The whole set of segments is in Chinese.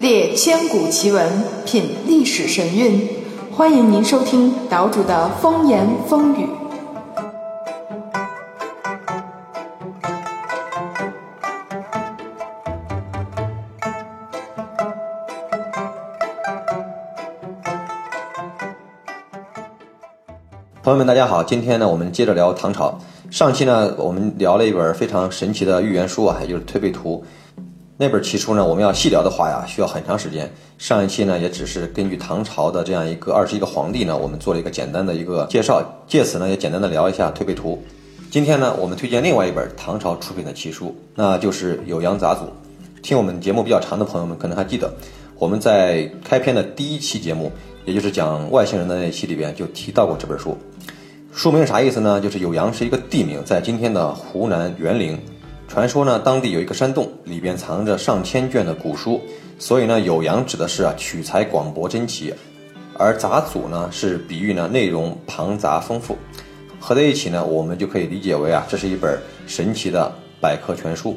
列千古奇闻，品历史神韵。欢迎您收听岛主的风言风语。朋友们，大家好！今天呢，我们接着聊唐朝。上期呢，我们聊了一本非常神奇的预言书啊，也就是《推背图》。那本奇书呢，我们要细聊的话呀，需要很长时间。上一期呢，也只是根据唐朝的这样一个二十一个皇帝呢，我们做了一个简单的一个介绍，借此呢，也简单的聊一下《推背图》。今天呢，我们推荐另外一本唐朝出品的奇书，那就是《酉阳杂俎》。听我们节目比较长的朋友们可能还记得，我们在开篇的第一期节目，也就是讲外星人的那期里边就提到过这本书。书名啥意思呢？就是酉阳是一个地名，在今天的湖南沅陵。传说呢，当地有一个山洞，里边藏着上千卷的古书，所以呢，酉阳指的是啊取材广博珍奇，而杂俎呢是比喻呢内容庞杂丰富，合在一起呢，我们就可以理解为啊这是一本神奇的百科全书。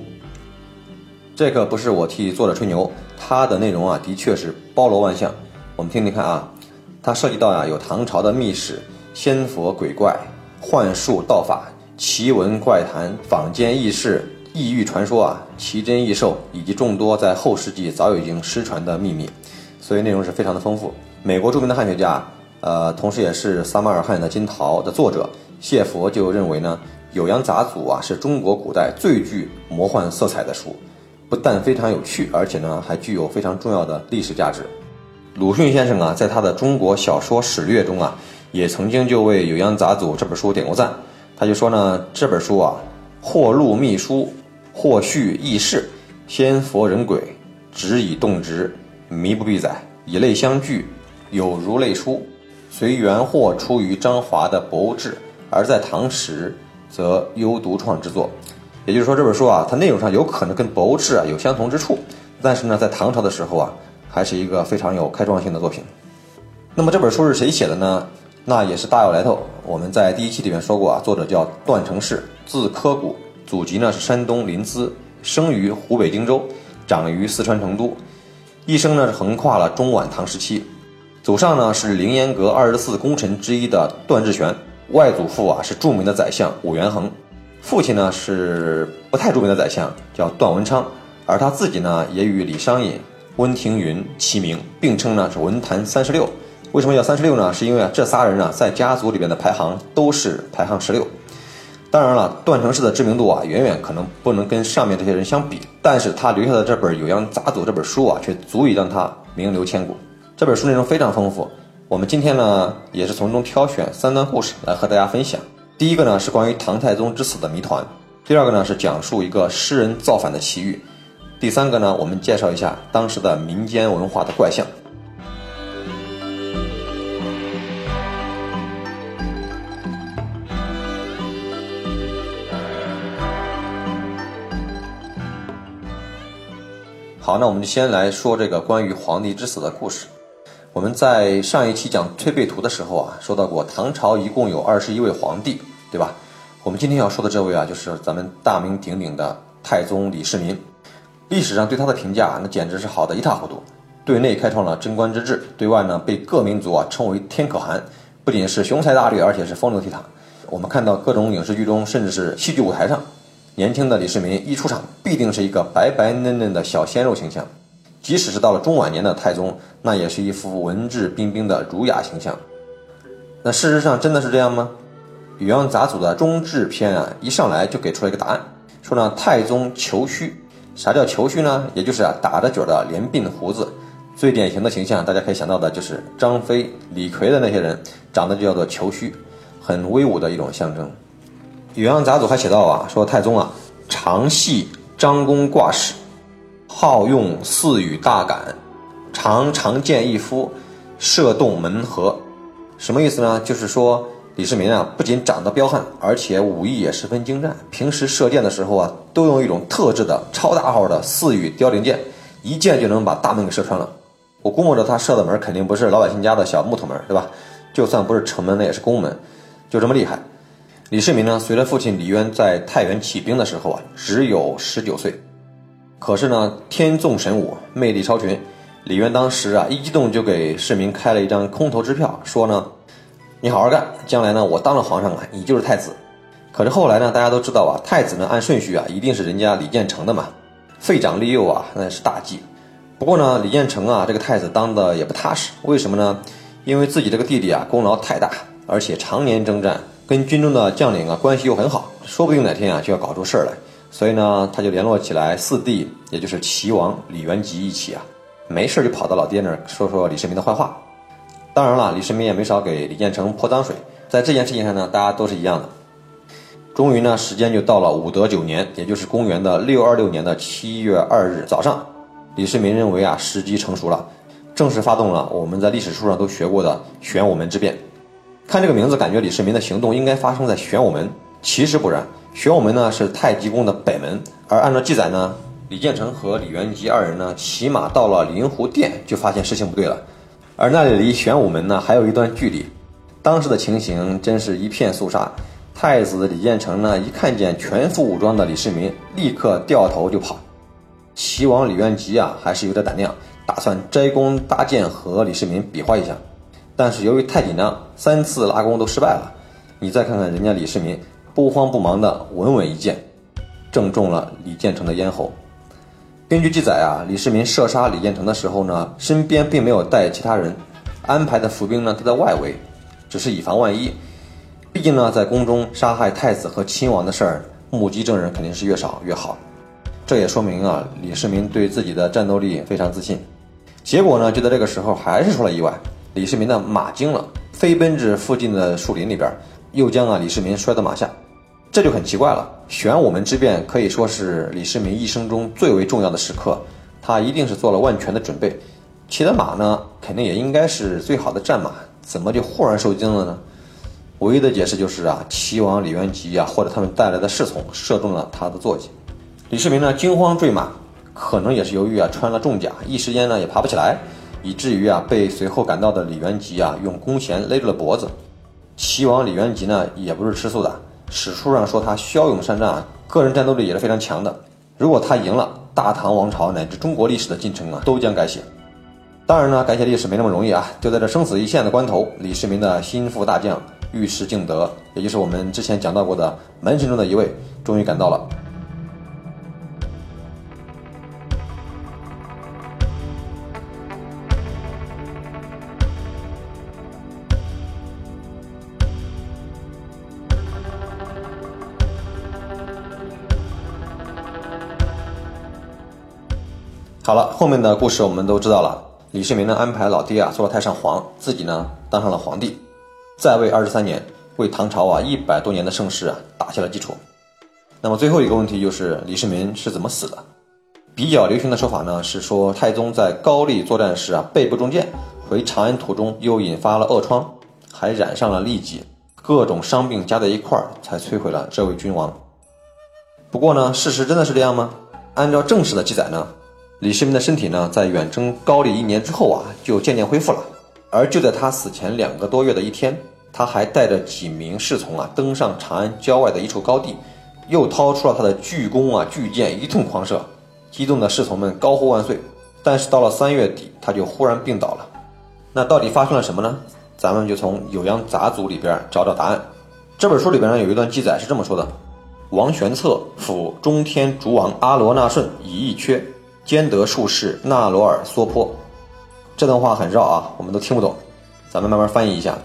这个不是我替作者吹牛，它的内容啊的确是包罗万象。我们听听看啊，它涉及到啊有唐朝的秘史、仙佛鬼怪、幻术道法、奇闻怪谈、坊间轶事。异域传说啊，奇珍异兽以及众多在后世纪早已经失传的秘密，所以内容是非常的丰富。美国著名的汉学家，呃，同时也是撒马尔汗的《金桃》的作者谢佛就认为呢，《酉阳杂俎》啊是中国古代最具魔幻色彩的书，不但非常有趣，而且呢还具有非常重要的历史价值。鲁迅先生啊，在他的《中国小说史略》中啊，也曾经就为《酉阳杂俎》这本书点过赞，他就说呢，这本书啊，获录秘书。或叙异事，仙佛人鬼，直以动直，迷不必载，以类相聚，有如类书。随原或出于张华的博物志，而在唐时则优独创之作。也就是说，这本书啊，它内容上有可能跟博物志啊有相同之处，但是呢，在唐朝的时候啊，还是一个非常有开创性的作品。那么这本书是谁写的呢？那也是大有来头。我们在第一期里面说过啊，作者叫段成式，字科古。祖籍呢是山东临淄，生于湖北荆州，长于四川成都，一生呢是横跨了中晚唐时期。祖上呢是凌烟阁二十四功臣之一的段志玄，外祖父啊是著名的宰相武元衡，父亲呢是不太著名的宰相叫段文昌，而他自己呢也与李商隐、温庭筠齐名，并称呢是文坛三十六。为什么叫三十六呢？是因为啊这仨人啊在家族里边的排行都是排行十六。当然了，段成式的知名度啊，远远可能不能跟上面这些人相比，但是他留下的这本《酉阳杂俎》这本书啊，却足以让他名留千古。这本书内容非常丰富，我们今天呢，也是从中挑选三段故事来和大家分享。第一个呢，是关于唐太宗之死的谜团；第二个呢，是讲述一个诗人造反的奇遇；第三个呢，我们介绍一下当时的民间文化的怪象。好，那我们就先来说这个关于皇帝之死的故事。我们在上一期讲推背图的时候啊，说到过唐朝一共有二十一位皇帝，对吧？我们今天要说的这位啊，就是咱们大名鼎鼎的太宗李世民。历史上对他的评价，那简直是好的一塌糊涂。对内开创了贞观之治，对外呢被各民族啊称为天可汗，不仅是雄才大略，而且是风流倜傥。我们看到各种影视剧中，甚至是戏剧舞台上。年轻的李世民一出场，必定是一个白白嫩嫩的小鲜肉形象；即使是到了中晚年的太宗，那也是一副文质彬彬的儒雅形象。那事实上真的是这样吗？《酉阳杂俎》的中志篇啊，一上来就给出了一个答案，说呢太宗虬须。啥叫虬须呢？也就是啊打着卷的连鬓胡子。最典型的形象，大家可以想到的就是张飞、李逵的那些人，长得就叫做虬须，很威武的一种象征。《酉阳杂俎》还写到啊，说太宗啊，常系张弓挂矢，好用似语大杆，常常见一夫，射动门河。什么意思呢？就是说李世民啊，不仅长得彪悍，而且武艺也十分精湛。平时射箭的时候啊，都用一种特制的超大号的四羽凋零箭，一箭就能把大门给射穿了。我估摸着他射的门肯定不是老百姓家的小木头门，对吧？就算不是城门，那也是宫门，就这么厉害。李世民呢，随着父亲李渊在太原起兵的时候啊，只有十九岁。可是呢，天纵神武，魅力超群，李渊当时啊一激动就给世民开了一张空头支票，说呢，你好好干，将来呢我当了皇上啊，你就是太子。可是后来呢，大家都知道啊，太子呢按顺序啊一定是人家李建成的嘛，废长立幼啊那是大忌。不过呢，李建成啊这个太子当的也不踏实，为什么呢？因为自己这个弟弟啊功劳太大，而且常年征战，跟军中的将领啊关系又很好，说不定哪天啊就要搞出事儿来。所以呢，他就联络起来四弟，也就是齐王李元吉一起啊，没事就跑到老爹那儿说说李世民的坏话。当然了，李世民也没少给李建成泼脏水。在这件事情上呢，大家都是一样的。终于呢，时间就到了武德九年，也就是公元的六二六年的七月二日早上，李世民认为啊，时机成熟了，正式发动了我们在历史书上都学过的玄武门之变。看这个名字，感觉李世民的行动应该发生在玄武门，其实不然。玄武门呢是太极宫的北门，而按照记载呢，李建成和李元吉二人呢骑马到了灵湖殿，就发现事情不对了。而那里离玄武门呢还有一段距离，当时的情形真是一片肃杀。太子李建成呢一看见全副武装的李世民，立刻掉头就跑。齐王李元吉啊还是有点胆量，打算摘弓搭箭和李世民比划一下，但是由于太紧张，三次拉弓都失败了。你再看看人家李世民。不慌不忙的稳稳一箭，正中了李建成的咽喉。根据记载啊，李世民射杀李建成的时候呢，身边并没有带其他人，安排的伏兵呢都在外围，只是以防万一。毕竟呢，在宫中杀害太子和亲王的事儿，目击证人肯定是越少越好。这也说明啊，李世民对自己的战斗力非常自信。结果呢，就在这个时候，还是出了意外，李世民的马惊了，飞奔至附近的树林里边，又将啊李世民摔到马下。这就很奇怪了。玄武门之变可以说是李世民一生中最为重要的时刻，他一定是做了万全的准备。骑的马呢，肯定也应该是最好的战马，怎么就忽然受惊了呢？唯一的解释就是啊，齐王李元吉啊，或者他们带来的侍从射中了他的坐骑。李世民呢，惊慌坠马，可能也是由于啊穿了重甲，一时间呢也爬不起来，以至于啊被随后赶到的李元吉啊用弓弦勒住了脖子。齐王李元吉呢，也不是吃素的。史书上说他骁勇善战啊，个人战斗力也是非常强的。如果他赢了，大唐王朝乃至中国历史的进程啊，都将改写。当然呢，改写历史没那么容易啊！就在这生死一线的关头，李世民的心腹大将尉迟敬德，也就是我们之前讲到过的门神中的一位，终于赶到了。好了，后面的故事我们都知道了。李世民呢安排老爹啊做了太上皇，自己呢当上了皇帝，在位二十三年，为唐朝啊一百多年的盛世啊打下了基础。那么最后一个问题就是李世民是怎么死的？比较流行的说法呢是说太宗在高丽作战时啊背部中箭，回长安途中又引发了恶疮，还染上了痢疾，各种伤病加在一块儿才摧毁了这位君王。不过呢，事实真的是这样吗？按照正史的记载呢？李世民的身体呢，在远征高丽一年之后啊，就渐渐恢复了。而就在他死前两个多月的一天，他还带着几名侍从啊，登上长安郊外的一处高地，又掏出了他的巨弓啊、巨箭，一通狂射。激动的侍从们高呼万岁。但是到了三月底，他就忽然病倒了。那到底发生了什么呢？咱们就从《酉阳杂族里边找找答案。这本书里边呢，有一段记载是这么说的：王玄策辅中天竺王阿罗那顺以一缺。兼得术士纳罗尔娑婆，这段话很绕啊，我们都听不懂，咱们慢慢翻译一下。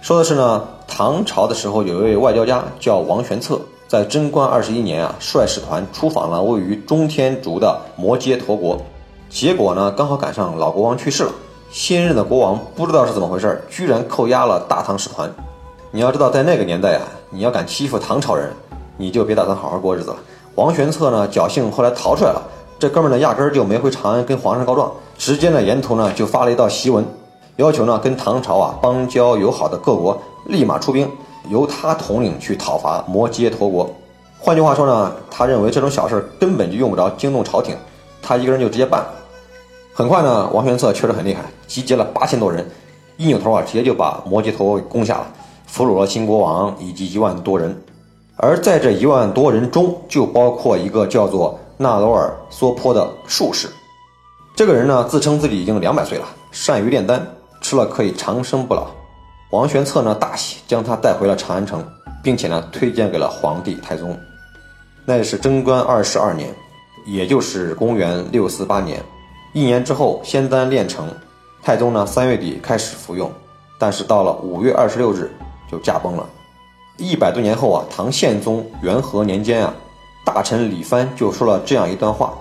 说的是呢，唐朝的时候有一位外交家叫王玄策，在贞观二十一年啊，率使团出访了位于中天竺的摩揭陀国，结果呢，刚好赶上老国王去世了，新任的国王不知道是怎么回事，居然扣押了大唐使团。你要知道，在那个年代啊，你要敢欺负唐朝人，你就别打算好好过日子了。王玄策呢，侥幸后来逃出来了。这哥们呢，压根儿就没回长安跟皇上告状，直接呢沿途呢就发了一道檄文，要求呢跟唐朝啊邦交友好的各国立马出兵，由他统领去讨伐摩揭陀国。换句话说呢，他认为这种小事根本就用不着惊动朝廷，他一个人就直接办。很快呢，王玄策确实很厉害，集结了八千多人，一扭头啊，直接就把摩揭陀给攻下了，俘虏了新国王以及一万多人。而在这一万多人中，就包括一个叫做。纳罗尔娑坡的术士，这个人呢，自称自己已经两百岁了，善于炼丹，吃了可以长生不老。王玄策呢大喜，将他带回了长安城，并且呢推荐给了皇帝太宗。那是贞观二十二年，也就是公元六四八年。一年之后，仙丹炼成，太宗呢三月底开始服用，但是到了五月二十六日就驾崩了。一百多年后啊，唐宪宗元和年间啊，大臣李藩就说了这样一段话。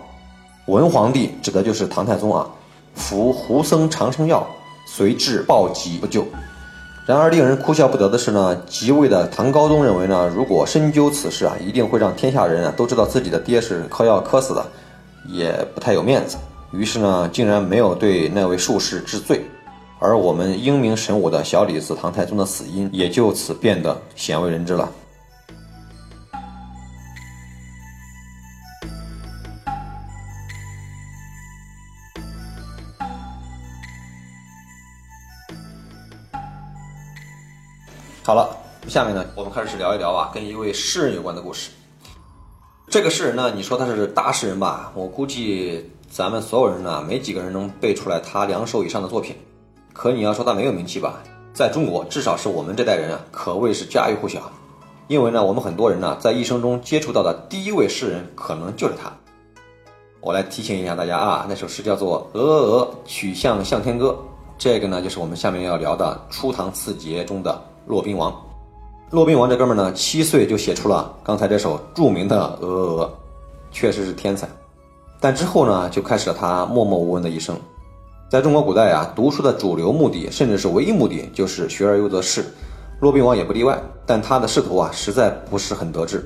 文皇帝指的就是唐太宗啊，服胡僧长生药，随至暴疾不救。然而令人哭笑不得的是呢，即位的唐高宗认为呢，如果深究此事啊，一定会让天下人啊都知道自己的爹是嗑药嗑死的，也不太有面子。于是呢，竟然没有对那位术士治罪，而我们英明神武的小李子唐太宗的死因也就此变得鲜为人知了。好了，下面呢，我们开始聊一聊啊，跟一位诗人有关的故事。这个诗人呢，你说他是大诗人吧？我估计咱们所有人呢，没几个人能背出来他两首以上的作品。可你要说他没有名气吧，在中国，至少是我们这代人啊，可谓是家喻户晓。因为呢，我们很多人呢，在一生中接触到的第一位诗人，可能就是他。我来提醒一下大家啊，那首诗叫做《鹅鹅鹅，曲项向天歌》，这个呢，就是我们下面要聊的初唐四杰中的。骆宾王，骆宾王这哥们儿呢，七岁就写出了刚才这首著名的《鹅鹅鹅》，确实是天才。但之后呢，就开始了他默默无闻的一生。在中国古代啊，读书的主流目的，甚至是唯一目的，就是学而优则仕。骆宾王也不例外。但他的仕途啊，实在不是很得志。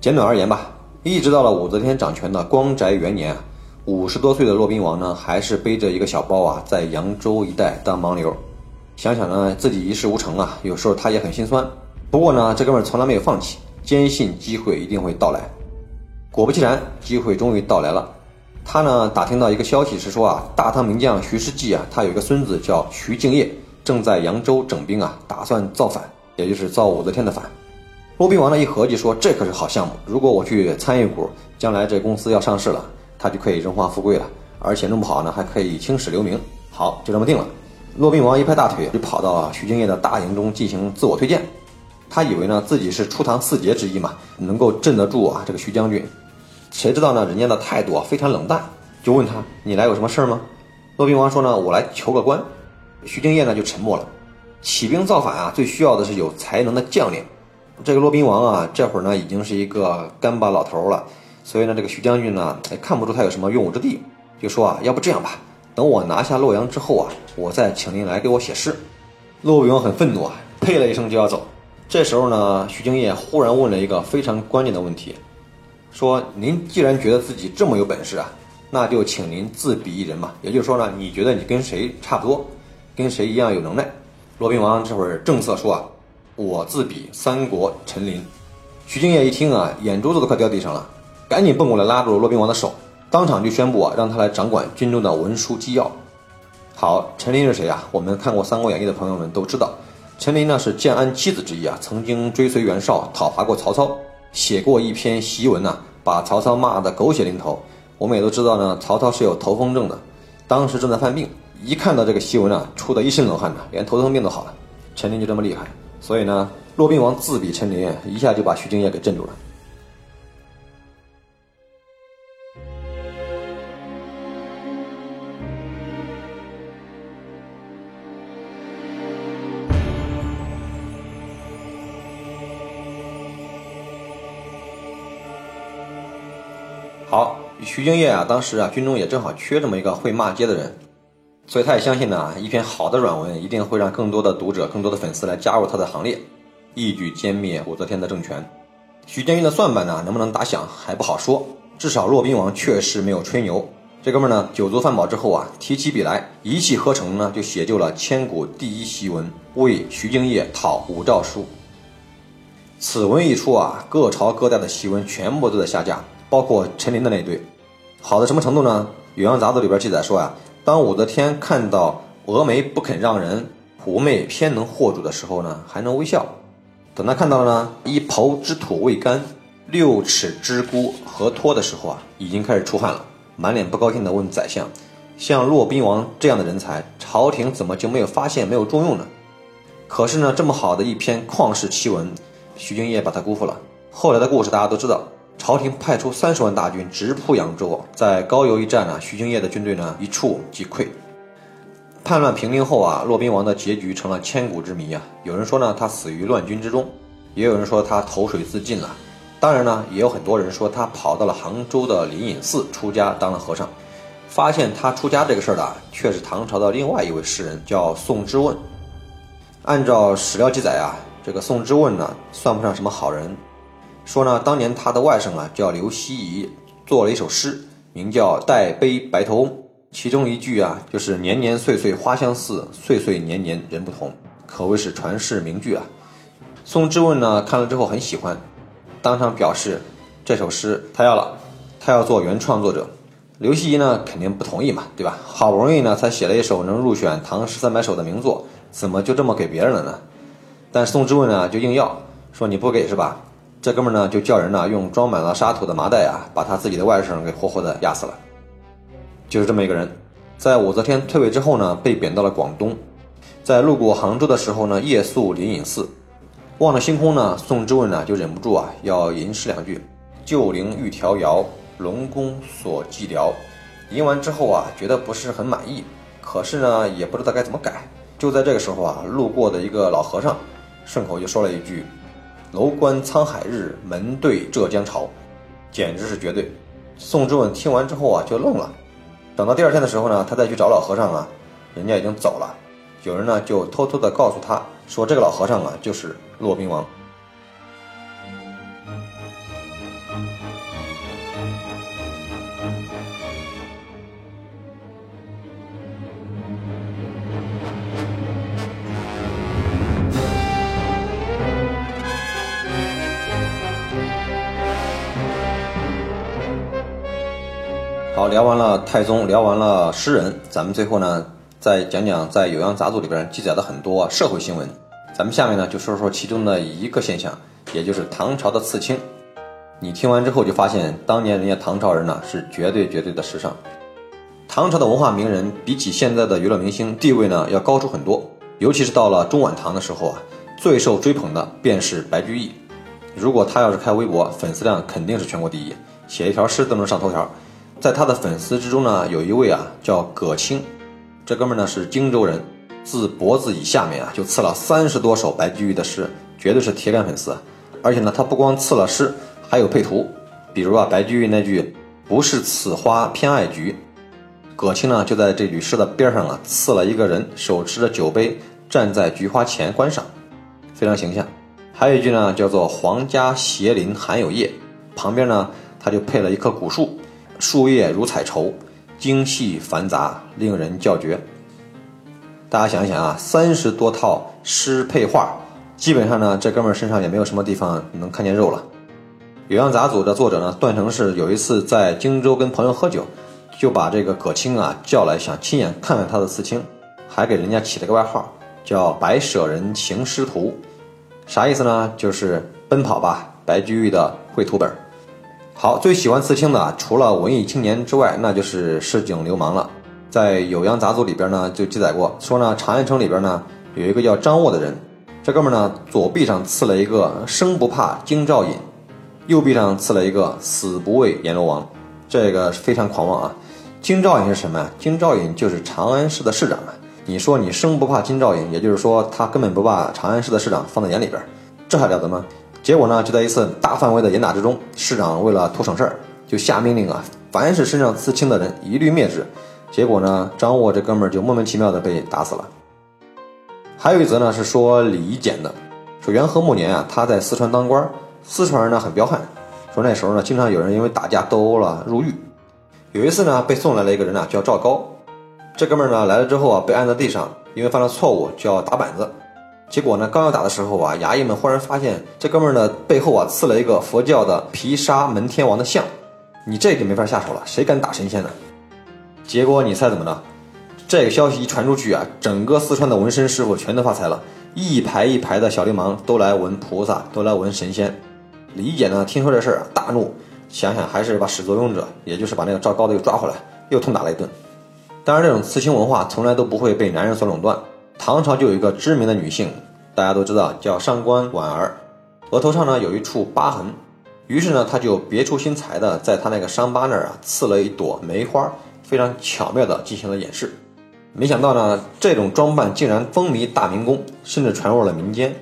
简短而言吧，一直到了武则天掌权的光宅元年，五十多岁的骆宾王呢，还是背着一个小包啊，在扬州一带当盲流。想想呢，自己一事无成啊，有时候他也很心酸。不过呢，这哥们从来没有放弃，坚信机会一定会到来。果不其然，机会终于到来了。他呢，打听到一个消息是说啊，大唐名将徐世绩啊，他有一个孙子叫徐敬业，正在扬州整兵啊，打算造反，也就是造武则天的反。骆宾王呢一合计说，这可是好项目，如果我去参与股，将来这公司要上市了，他就可以荣华富贵了，而且弄不好呢，还可以青史留名。好，就这么定了。骆宾王一拍大腿，就跑到徐敬业的大营中进行自我推荐。他以为呢自己是初唐四杰之一嘛，能够镇得住啊这个徐将军。谁知道呢，人家的态度啊非常冷淡，就问他：“你来有什么事儿吗？”骆宾王说呢：“我来求个官。”徐敬业呢就沉默了。起兵造反啊，最需要的是有才能的将领。这个骆宾王啊，这会儿呢已经是一个干巴老头了，所以呢这个徐将军呢，也看不出他有什么用武之地，就说啊：“要不这样吧。”等我拿下洛阳之后啊，我再请您来给我写诗。骆宾王很愤怒啊，呸了一声就要走。这时候呢，徐敬业忽然问了一个非常关键的问题，说：“您既然觉得自己这么有本事啊，那就请您自比一人嘛。也就是说呢，你觉得你跟谁差不多，跟谁一样有能耐？”骆宾王这会儿正色说：“啊，我自比三国陈琳。”徐敬业一听啊，眼珠子都快掉地上了，赶紧蹦过来拉住了骆宾王的手。当场就宣布啊，让他来掌管军中的文书机要。好，陈琳是谁啊？我们看过《三国演义》的朋友们都知道，陈琳呢是建安七子之一啊，曾经追随袁绍讨伐过曹操，写过一篇檄文呐，把曹操骂得狗血淋头。我们也都知道呢，曹操是有头风症的，当时正在犯病，一看到这个檄文啊，出的一身冷汗呐，连头疼病都好了。陈琳就这么厉害，所以呢，骆宾王自比陈琳，一下就把徐敬业给镇住了。好，徐敬业啊，当时啊，军中也正好缺这么一个会骂街的人，所以他也相信呢，一篇好的软文一定会让更多的读者、更多的粉丝来加入他的行列，一举歼灭武则天的政权。徐将军的算盘呢，能不能打响还不好说，至少骆宾王确实没有吹牛。这哥们呢，酒足饭饱之后啊，提起笔来，一气呵成呢，就写就了千古第一檄文，为徐敬业讨武诏书。此文一出啊，各朝各代的檄文全部都在下架。包括陈琳的那一对，好到什么程度呢？《酉阳杂志》里边记载说呀，当武则天看到峨眉不肯让人，狐媚偏能惑主的时候呢，还能微笑；等他看到了呢，一抔之土未干，六尺之孤何托的时候啊，已经开始出汗了，满脸不高兴地问宰相：“像骆宾王这样的人才，朝廷怎么就没有发现、没有重用呢？可是呢，这么好的一篇旷世奇闻，徐敬业把他辜负了。后来的故事大家都知道，朝廷派出三十万大军直扑扬州，在高邮一战呢，徐敬业的军队呢一触即溃。叛乱平定后啊，骆宾王的结局成了千古之谜啊。有人说呢，他死于乱军之中；也有人说他投水自尽了。当然呢，也有很多人说他跑到了杭州的灵隐寺出家当了和尚。发现他出家这个事儿的，却是唐朝的另外一位诗人，叫宋之问。按照史料记载啊，这个宋之问呢，算不上什么好人。说呢，当年他的外甥啊，叫刘希夷，做了一首诗，名叫《代悲白头翁》，其中一句啊，就是“年年岁岁花相似，岁岁年年人不同”，可谓是传世名句啊。宋之问呢，看了之后很喜欢，当场表示这首诗他要了，他要做原创作者。刘希夷呢，肯定不同意嘛，对吧？好不容易呢，才写了一首能入选唐诗三百首的名作，怎么就这么给别人了呢？但宋之问呢，就硬要说你不给是吧？这哥们呢，就叫人呢用装满了沙土的麻袋啊，把他自己的外甥给活活的压死了。就是这么一个人，在武则天退位之后呢，被贬到了广东，在路过杭州的时候呢，夜宿灵隐寺，望着星空呢，宋之问呢就忍不住啊，要吟诗两句：旧陵玉迢遥。龙宫锁寂寥，吟完之后啊，觉得不是很满意，可是呢，也不知道该怎么改。就在这个时候啊，路过的一个老和尚，顺口就说了一句：“楼观沧海日，门对浙江潮。”简直是绝对。宋之问听完之后啊，就愣了。等到第二天的时候呢，他再去找老和尚啊，人家已经走了。有人呢，就偷偷的告诉他说，这个老和尚啊，就是骆宾王。好，聊完了太宗，聊完了诗人，咱们最后呢，再讲讲在《酉阳杂俎》里边记载的很多社会新闻。咱们下面呢，就说说其中的一个现象，也就是唐朝的刺青。你听完之后就发现，当年人家唐朝人呢是绝对绝对的时尚。唐朝的文化名人比起现在的娱乐明星地位呢要高出很多，尤其是到了中晚唐的时候啊，最受追捧的便是白居易。如果他要是开微博，粉丝量肯定是全国第一，写一条诗都能上头条。在他的粉丝之中呢，有一位啊叫葛青，这哥们呢是荆州人，自脖子以下面啊就刺了三十多首白居易的诗，绝对是铁杆粉丝。而且呢，他不光刺了诗，还有配图，比如啊白居易那句“不是此花偏爱菊”，葛青呢就在这句诗的边上啊刺了一个人，手持着酒杯站在菊花前观赏，非常形象。还有一句呢叫做“皇家斜林含有叶”，旁边呢他就配了一棵古树。树叶如彩绸，精细繁杂，令人叫绝。大家想一想啊，三十多套诗配画，基本上呢，这哥们身上也没有什么地方能看见肉了。《酉阳杂组》的作者呢，段成式有一次在荆州跟朋友喝酒，就把这个葛青啊叫来，想亲眼看看他的刺青，还给人家起了个外号，叫“白舍人行诗图”，啥意思呢？就是奔跑吧，白居易的绘图本。好，最喜欢刺青的除了文艺青年之外，那就是市井流氓了。在《酉阳杂俎》里边呢，就记载过，说呢长安城里边呢有一个叫张沃的人，这哥们呢左臂上刺了一个“生不怕京兆尹”，右臂上刺了一个“死不畏阎罗王”，这个非常狂妄啊！京兆尹是什么呀？京兆尹就是长安市的市长啊！你说你生不怕京兆尹，也就是说他根本不把长安市的市长放在眼里边，这还了得吗？结果呢，就在一次大范围的严打之中，市长为了图省事儿，就下命令啊，凡是身上刺青的人一律灭之。结果呢，张沃这哥们儿就莫名其妙的被打死了。还有一则呢，是说李夷简的，说元和末年啊，他在四川当官，四川人呢很彪悍，说那时候呢，经常有人因为打架斗殴了入狱。有一次呢，被送来了一个人呢，叫赵高，这哥们儿呢来了之后啊，被按在地上，因为犯了错误就要打板子。结果呢，刚要打的时候啊，衙役们忽然发现这哥们儿的背后啊刺了一个佛教的毗沙门天王的像，你这就没法下手了，谁敢打神仙呢？结果你猜怎么着？这个消息一传出去啊，整个四川的纹身师傅全都发财了，一排一排的小流氓都来纹菩萨，都来纹神仙。李姐呢，听说这事儿，大怒，想想还是把始作俑者，也就是把那个赵高的又抓回来，又痛打了一顿。当然，这种刺青文化从来都不会被男人所垄断。唐朝就有一个知名的女性，大家都知道叫上官婉儿，额头上呢有一处疤痕，于是呢，她就别出心裁的在她那个伤疤那儿啊刺了一朵梅花，非常巧妙的进行了掩饰。没想到呢，这种装扮竟然风靡大明宫，甚至传入了民间。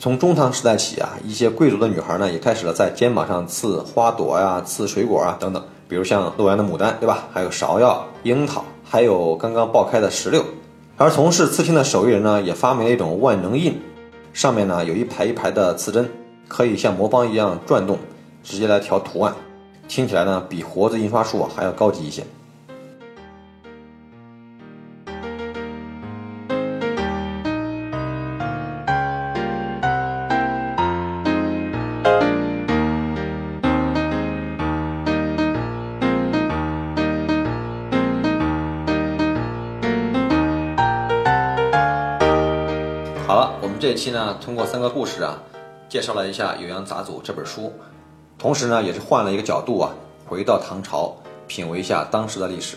从中唐时代起啊，一些贵族的女孩呢，也开始了在肩膀上刺花朵呀、刺水果啊等等，比如像洛阳的牡丹，对吧？还有芍药、樱桃，还有刚刚爆开的石榴。而从事刺青的手艺人呢，也发明了一种万能印，上面呢有一排一排的刺针，可以像魔方一样转动，直接来调图案，听起来呢比活字印刷术啊还要高级一些。期呢，通过三个故事啊，介绍了一下《酉阳杂俎》这本书，同时呢，也是换了一个角度啊，回到唐朝，品味一下当时的历史。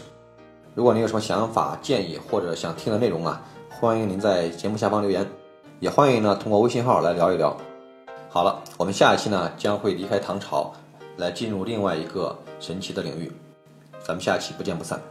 如果您有什么想法、建议或者想听的内容啊，欢迎您在节目下方留言，也欢迎呢通过微信号来聊一聊。好了，我们下一期呢将会离开唐朝，来进入另外一个神奇的领域，咱们下期不见不散。